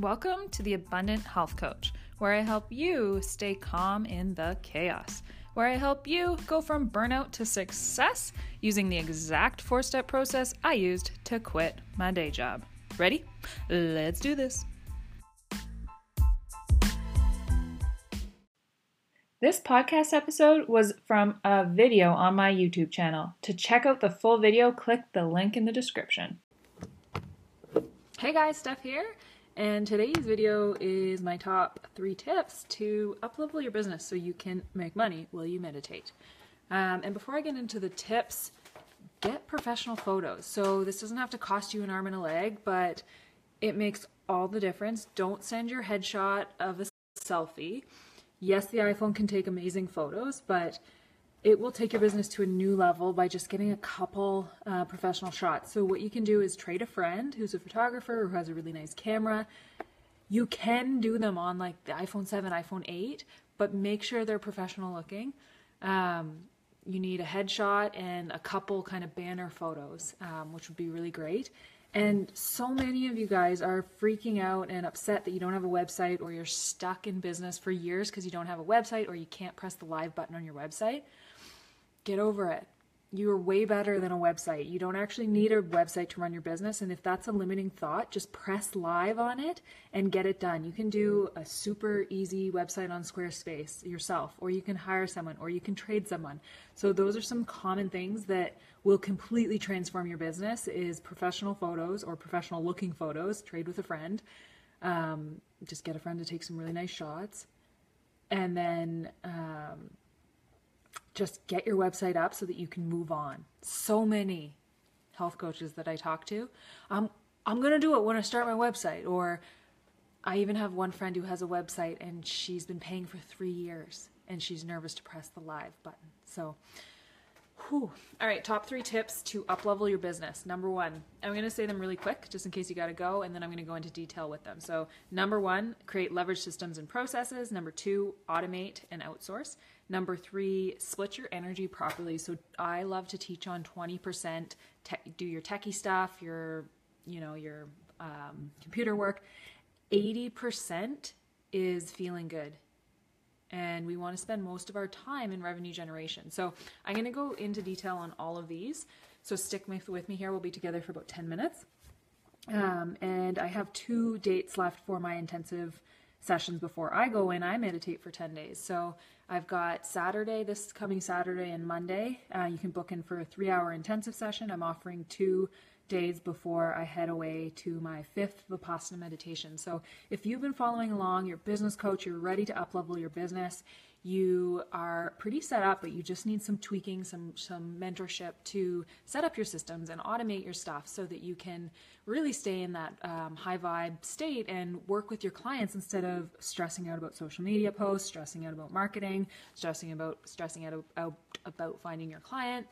Welcome to the Abundant Health Coach, where I help you stay calm in the chaos, where I help you go from burnout to success using the exact four step process I used to quit my day job. Ready? Let's do this. This podcast episode was from a video on my YouTube channel. To check out the full video, click the link in the description. Hey guys, Steph here. And today's video is my top three tips to uplevel your business so you can make money while you meditate. Um, and before I get into the tips, get professional photos. So this doesn't have to cost you an arm and a leg, but it makes all the difference. Don't send your headshot of a selfie. Yes, the iPhone can take amazing photos, but it will take your business to a new level by just getting a couple uh, professional shots. So what you can do is trade a friend who's a photographer who has a really nice camera. You can do them on like the iPhone 7, iPhone 8, but make sure they're professional looking. Um, you need a headshot and a couple kind of banner photos, um, which would be really great. And so many of you guys are freaking out and upset that you don't have a website or you're stuck in business for years because you don't have a website or you can't press the live button on your website. Get over it. You are way better than a website. You don't actually need a website to run your business. And if that's a limiting thought, just press live on it and get it done. You can do a super easy website on Squarespace yourself, or you can hire someone, or you can trade someone. So those are some common things that will completely transform your business is professional photos or professional looking photos. Trade with a friend. Um, just get a friend to take some really nice shots. And then um, just get your website up so that you can move on. So many health coaches that I talk to, I'm I'm going to do it when I start my website or I even have one friend who has a website and she's been paying for 3 years and she's nervous to press the live button. So Whew. All right, top three tips to uplevel your business. Number one, I'm going to say them really quick just in case you got to go, and then I'm going to go into detail with them. So, number one, create leverage systems and processes. Number two, automate and outsource. Number three, split your energy properly. So, I love to teach on 20% te- do your techie stuff, your, you know, your um, computer work. 80% is feeling good and we want to spend most of our time in revenue generation. So I'm going to go into detail on all of these. So stick with me here. We'll be together for about 10 minutes. Um, and I have two dates left for my intensive sessions before I go in. I meditate for 10 days. So I've got Saturday, this coming Saturday and Monday. Uh, you can book in for a three hour intensive session. I'm offering two days before I head away to my fifth Vipassana meditation. So if you've been following along, your business coach, you're ready to uplevel your business, you are pretty set up, but you just need some tweaking, some some mentorship to set up your systems and automate your stuff so that you can really stay in that um, high vibe state and work with your clients instead of stressing out about social media posts, stressing out about marketing, stressing about stressing out, out about finding your client.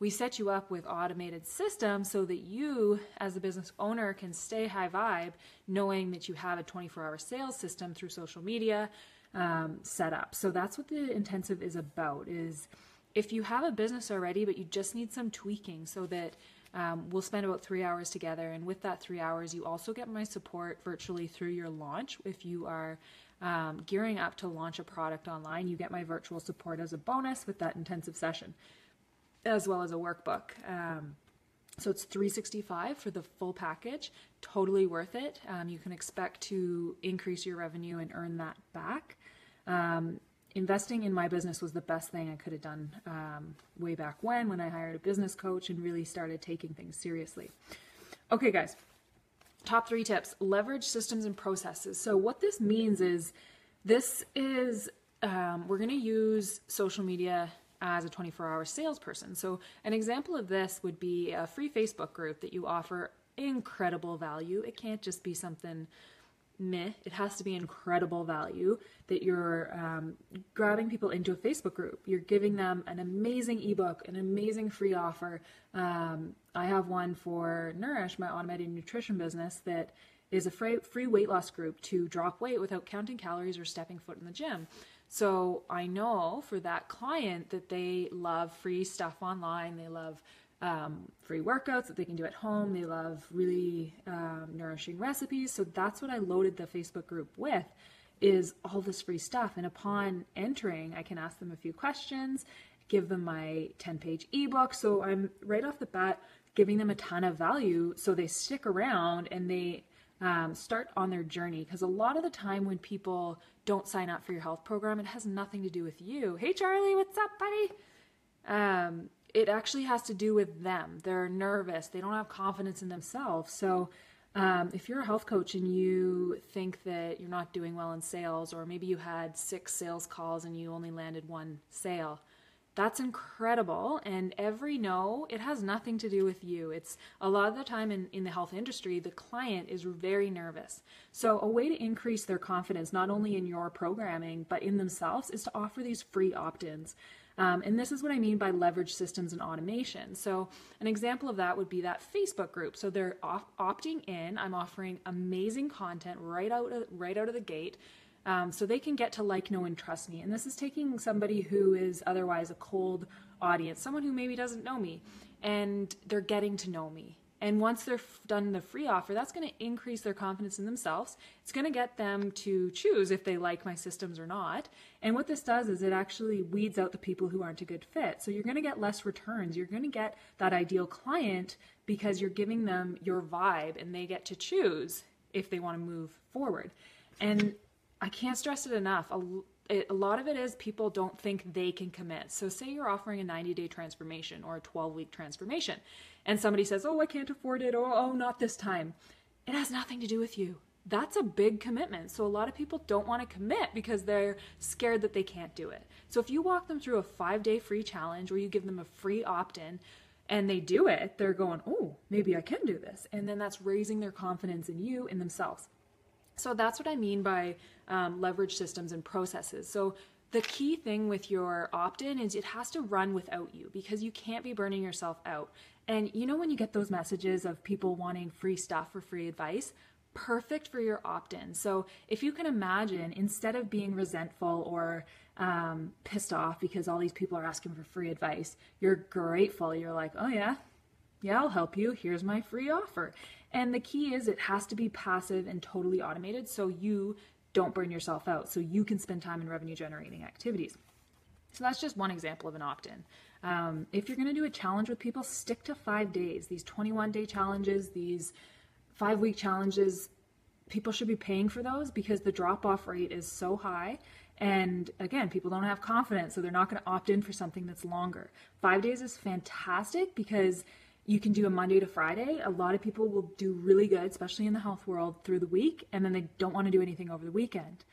We set you up with automated systems so that you as a business owner can stay high vibe knowing that you have a 24 hour sales system through social media um, set up. So that's what the intensive is about is if you have a business already but you just need some tweaking so that um, we'll spend about three hours together. And with that three hours you also get my support virtually through your launch. If you are um, gearing up to launch a product online you get my virtual support as a bonus with that intensive session as well as a workbook. Um, so it's 365 for the full package. Totally worth it. Um, you can expect to increase your revenue and earn that back. Um, investing in my business was the best thing I could have done um, way back when, when I hired a business coach and really started taking things seriously. Okay, guys, top three tips leverage systems and processes. So, what this means is this is um, we're going to use social media as a 24 hour salesperson. So, an example of this would be a free Facebook group that you offer incredible value. It can't just be something meh, it has to be incredible value that you're um, grabbing people into a Facebook group. You're giving them an amazing ebook, an amazing free offer. Um, I have one for Nourish, my automated nutrition business, that is a free weight loss group to drop weight without counting calories or stepping foot in the gym. So I know for that client that they love free stuff online. They love um, free workouts that they can do at home. They love really um, nourishing recipes. So that's what I loaded the Facebook group with is all this free stuff. And upon entering, I can ask them a few questions, give them my 10 page ebook. So I'm right off the bat giving them a ton of value so they stick around and they um, start on their journey. Because a lot of the time when people don't sign up for your health program, it has nothing to do with you. Hey, Charlie, what's up, buddy? Um, it actually has to do with them. They're nervous, they don't have confidence in themselves. So, um, if you're a health coach and you think that you're not doing well in sales, or maybe you had six sales calls and you only landed one sale, that's incredible. And every no, it has nothing to do with you. It's a lot of the time in, in the health industry, the client is very nervous. So, a way to increase their confidence, not only in your programming, but in themselves, is to offer these free opt ins. Um, and this is what I mean by leverage systems and automation. So, an example of that would be that Facebook group. So, they're opting in. I'm offering amazing content right out of, right out of the gate. Um, so they can get to like, know, and trust me. And this is taking somebody who is otherwise a cold audience, someone who maybe doesn't know me, and they're getting to know me. And once they're done the free offer, that's going to increase their confidence in themselves. It's going to get them to choose if they like my systems or not. And what this does is it actually weeds out the people who aren't a good fit. So you're going to get less returns. You're going to get that ideal client because you're giving them your vibe and they get to choose if they want to move forward. And I can't stress it enough. A, it, a lot of it is people don't think they can commit. So, say you're offering a 90 day transformation or a 12 week transformation, and somebody says, Oh, I can't afford it, or Oh, not this time. It has nothing to do with you. That's a big commitment. So, a lot of people don't want to commit because they're scared that they can't do it. So, if you walk them through a five day free challenge where you give them a free opt in, and they do it, they're going, oh, maybe I can do this. And then that's raising their confidence in you, in themselves. So that's what I mean by um, leverage systems and processes. So the key thing with your opt in is it has to run without you because you can't be burning yourself out. And you know, when you get those messages of people wanting free stuff or free advice, perfect for your opt in. So if you can imagine, instead of being resentful or um, pissed off because all these people are asking for free advice, you're grateful. You're like, oh, yeah, yeah, I'll help you. Here's my free offer. And the key is it has to be passive and totally automated so you don't burn yourself out, so you can spend time in revenue generating activities. So that's just one example of an opt in. Um, if you're going to do a challenge with people, stick to five days. These 21 day challenges, these five week challenges, people should be paying for those because the drop off rate is so high. And again, people don't have confidence, so they're not going to opt in for something that's longer. Five days is fantastic because you can do a Monday to Friday. A lot of people will do really good, especially in the health world, through the week, and then they don't want to do anything over the weekend.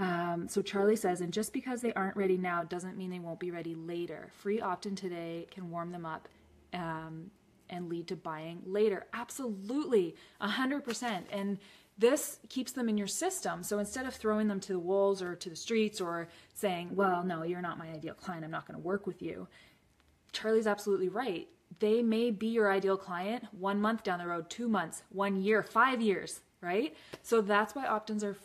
Um, so Charlie says, and just because they aren't ready now doesn't mean they won't be ready later. Free opt-in today can warm them up um, and lead to buying later. Absolutely, a hundred percent. And this keeps them in your system. So instead of throwing them to the wolves or to the streets or saying, well, no, you're not my ideal client, I'm not going to work with you, Charlie's absolutely right they may be your ideal client one month down the road, two months, one year, five years, right? So that's why opt ins are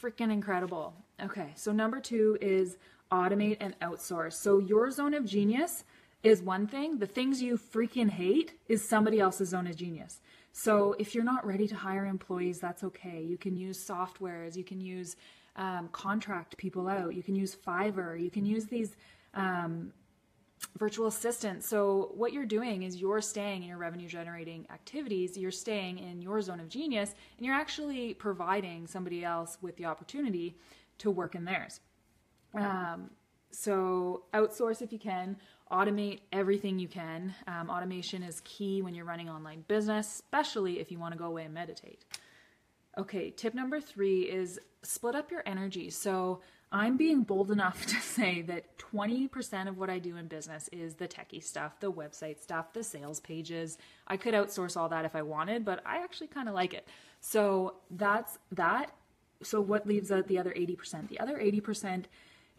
freaking incredible. Okay, so number two is automate and outsource. So your zone of genius is one thing, the things you freaking hate is somebody else's zone of genius. So if you're not ready to hire employees, that's okay. You can use softwares, you can use um, contract people out, you can use Fiverr, you can use these um, virtual assistant. So what you're doing is you're staying in your revenue generating activities, you're staying in your zone of genius, and you're actually providing somebody else with the opportunity to work in theirs. Um, so outsource if you can, automate everything you can. Um, automation is key when you're running online business, especially if you want to go away and meditate. Okay, tip number three is split up your energy. So I'm being bold enough to say that 20% of what I do in business is the techie stuff, the website stuff, the sales pages. I could outsource all that if I wanted, but I actually kind of like it. So that's that. So what leaves out the other 80%? The other 80%,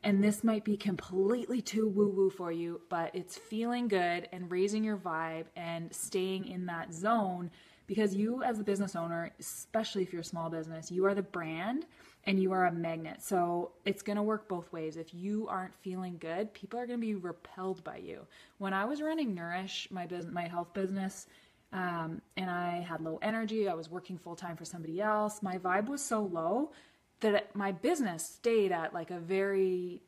and this might be completely too woo woo for you, but it's feeling good and raising your vibe and staying in that zone because you, as a business owner, especially if you're a small business, you are the brand and you are a magnet. So it's going to work both ways. If you aren't feeling good, people are going to be repelled by you. When I was running Nourish, my business, my health business, um, and I had low energy, I was working full time for somebody else. My vibe was so low that my business stayed at like a very,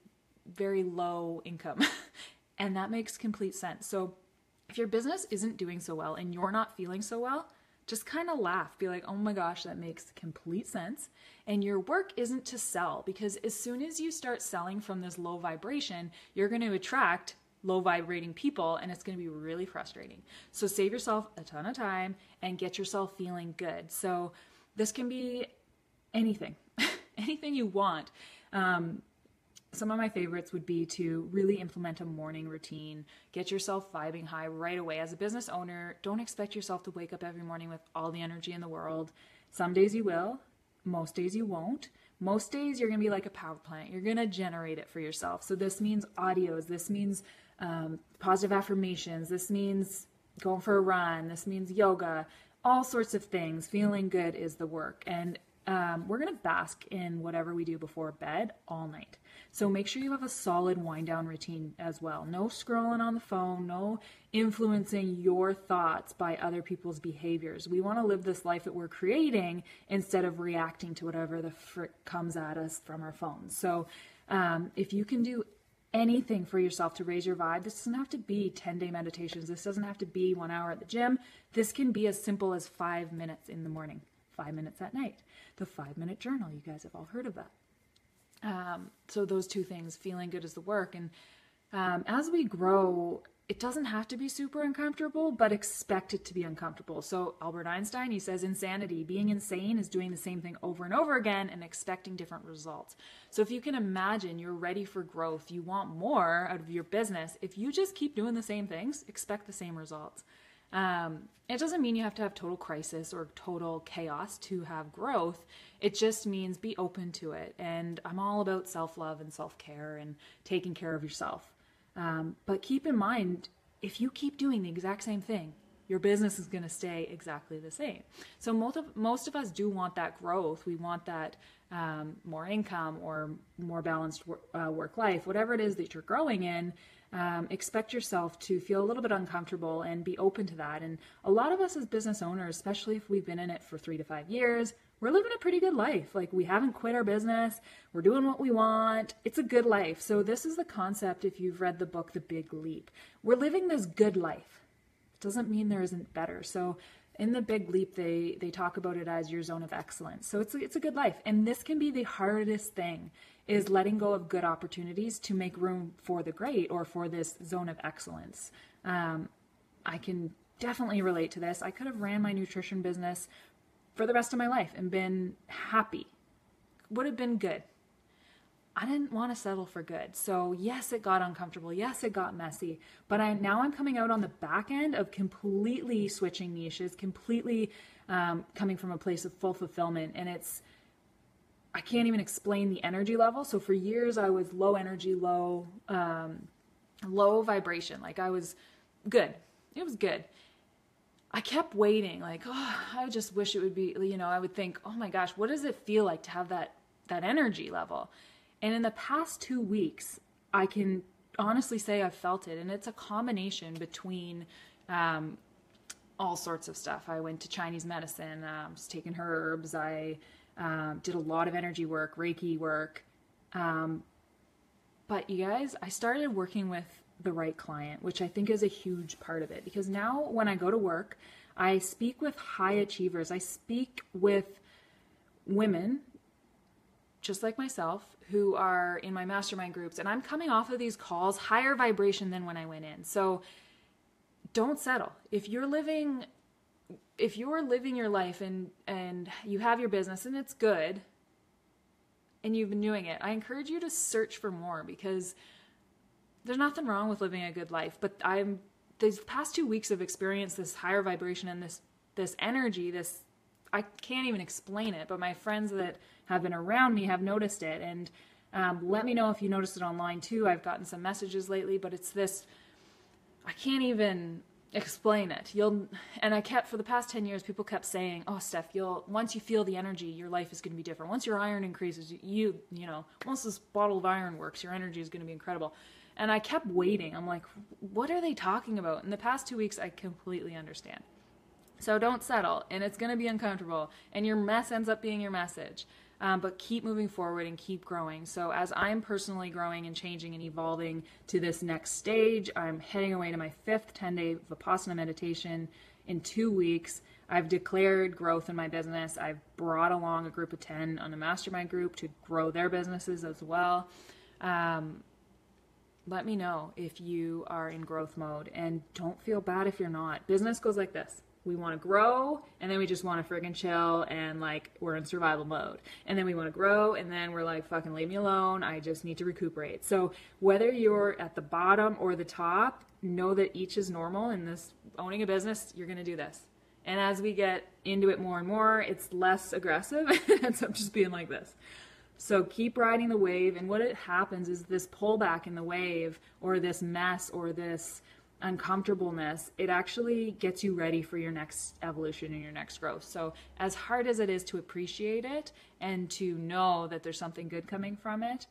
very low income. and that makes complete sense. So if your business isn't doing so well and you're not feeling so well, just kind of laugh. Be like, oh my gosh, that makes complete sense. And your work isn't to sell because as soon as you start selling from this low vibration, you're going to attract low vibrating people and it's going to be really frustrating. So save yourself a ton of time and get yourself feeling good. So this can be anything, anything you want. Um, some of my favorites would be to really implement a morning routine, get yourself vibing high right away. As a business owner, don't expect yourself to wake up every morning with all the energy in the world. Some days you will, most days you won't. Most days you're going to be like a power plant. You're going to generate it for yourself. So this means audios, this means um, positive affirmations, this means going for a run, this means yoga, all sorts of things. Feeling good is the work. And um, we're going to bask in whatever we do before bed all night. So make sure you have a solid wind down routine as well. No scrolling on the phone, no influencing your thoughts by other people's behaviors. We want to live this life that we're creating instead of reacting to whatever the frick comes at us from our phones. So um, if you can do anything for yourself to raise your vibe. This doesn't have to be 10 day meditations. This doesn't have to be one hour at the gym. This can be as simple as five minutes in the morning five minutes at night. The five minute journal, you guys have all heard of that. Um, so, those two things, feeling good is the work. And um, as we grow, it doesn't have to be super uncomfortable, but expect it to be uncomfortable. So, Albert Einstein, he says insanity, being insane is doing the same thing over and over again and expecting different results. So, if you can imagine you're ready for growth, you want more out of your business, if you just keep doing the same things, expect the same results. Um, it doesn't mean you have to have total crisis or total chaos to have growth. It just means be open to it. And I'm all about self love and self care and taking care of yourself. Um, but keep in mind, if you keep doing the exact same thing, your business is going to stay exactly the same. So most of most of us do want that growth. We want that um, more income or more balanced work, uh, work life, whatever it is that you're growing in um, expect yourself to feel a little bit uncomfortable and be open to that. And a lot of us as business owners, especially if we've been in it for three to five years, we're living a pretty good life. Like we haven't quit our business, we're doing what we want. It's a good life. So, this is the concept if you've read the book, The Big Leap. We're living this good life. It doesn't mean there isn't better. So, in the big leap they they talk about it as your zone of excellence. So it's it's a good life. And this can be the hardest thing is letting go of good opportunities to make room for the great or for this zone of excellence. Um, i can definitely relate to this. I could have ran my nutrition business for the rest of my life and been happy. Would have been good I didn't want to settle for good. So yes, it got uncomfortable. Yes, it got messy. But I now I'm coming out on the back end of completely switching niches, completely um, coming from a place of full fulfillment, and it's I can't even explain the energy level. So for years I was low energy, low um, low vibration. Like I was good. It was good. I kept waiting. Like oh, I just wish it would be. You know, I would think, oh my gosh, what does it feel like to have that that energy level? And in the past two weeks, I can honestly say I've felt it. And it's a combination between um, all sorts of stuff. I went to Chinese medicine, um, was taking herbs. I um, did a lot of energy work, Reiki work. Um, but you guys, I started working with the right client, which I think is a huge part of it. Because now when I go to work, I speak with high achievers. I speak with women just like myself, who are in my mastermind groups, and I'm coming off of these calls higher vibration than when I went in. So don't settle. If you're living if you're living your life and and you have your business and it's good and you've been doing it, I encourage you to search for more because there's nothing wrong with living a good life, but I'm these past 2 weeks of experience this higher vibration and this this energy, this I can't even explain it, but my friends that have been around me have noticed it. And um, let me know if you noticed it online too. I've gotten some messages lately, but it's this I can't even explain it. You'll and I kept for the past 10 years people kept saying, "Oh, Steph, you'll once you feel the energy, your life is going to be different. Once your iron increases, you, you know, once this bottle of iron works, your energy is going to be incredible." And I kept waiting. I'm like, "What are they talking about?" In the past 2 weeks, I completely understand. So don't settle, and it's going to be uncomfortable, and your mess ends up being your message. Um, but keep moving forward and keep growing. So, as I'm personally growing and changing and evolving to this next stage, I'm heading away to my fifth 10 day Vipassana meditation in two weeks. I've declared growth in my business. I've brought along a group of 10 on the mastermind group to grow their businesses as well. Um, let me know if you are in growth mode and don't feel bad if you're not. Business goes like this we want to grow and then we just want to friggin' chill and like we're in survival mode. And then we want to grow and then we're like, fucking leave me alone. I just need to recuperate. So whether you're at the bottom or the top, know that each is normal in this owning a business, you're going to do this. And as we get into it more and more, it's less aggressive. it ends up just being like this. So keep riding the wave. And what it happens is this pullback in the wave or this mess or this uncomfortableness, it actually gets you ready for your next evolution and your next growth. So, as hard as it is to appreciate it and to know that there's something good coming from it,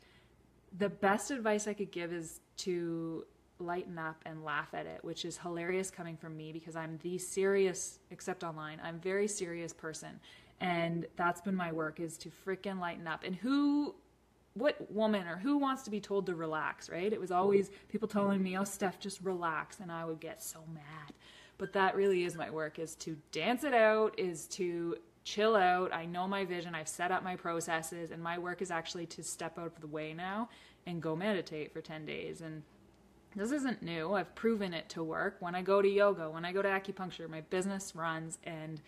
the best advice I could give is to lighten up and laugh at it, which is hilarious coming from me because I'm the serious, except online, I'm very serious person. And that's been my work is to freaking lighten up. And who what woman or who wants to be told to relax, right? It was always people telling me, "Oh, Steph, just relax," and I would get so mad. But that really is my work: is to dance it out, is to chill out. I know my vision. I've set up my processes, and my work is actually to step out of the way now and go meditate for ten days. And this isn't new. I've proven it to work. When I go to yoga, when I go to acupuncture, my business runs and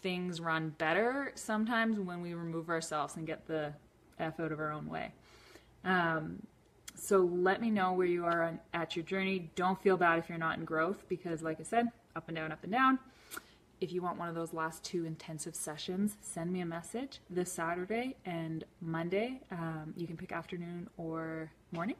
things run better sometimes when we remove ourselves and get the F out of our own way. Um, so let me know where you are on, at your journey. Don't feel bad if you're not in growth because, like I said, up and down, up and down. If you want one of those last two intensive sessions, send me a message this Saturday and Monday. Um, you can pick afternoon or morning.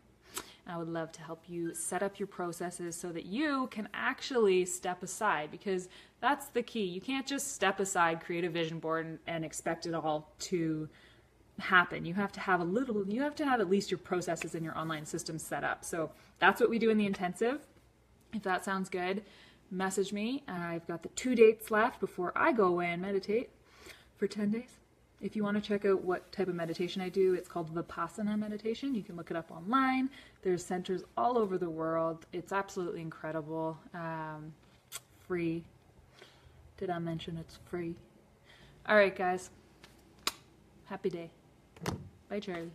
I would love to help you set up your processes so that you can actually step aside because that's the key. You can't just step aside, create a vision board, and, and expect it all to happen. You have to have a little, you have to have at least your processes in your online system set up. So that's what we do in the intensive. If that sounds good, message me. I've got the two dates left before I go away and meditate for 10 days. If you want to check out what type of meditation I do, it's called Vipassana meditation. You can look it up online. There's centers all over the world. It's absolutely incredible. Um, free. Did I mention it's free? All right, guys. Happy day. Bye, Charlie.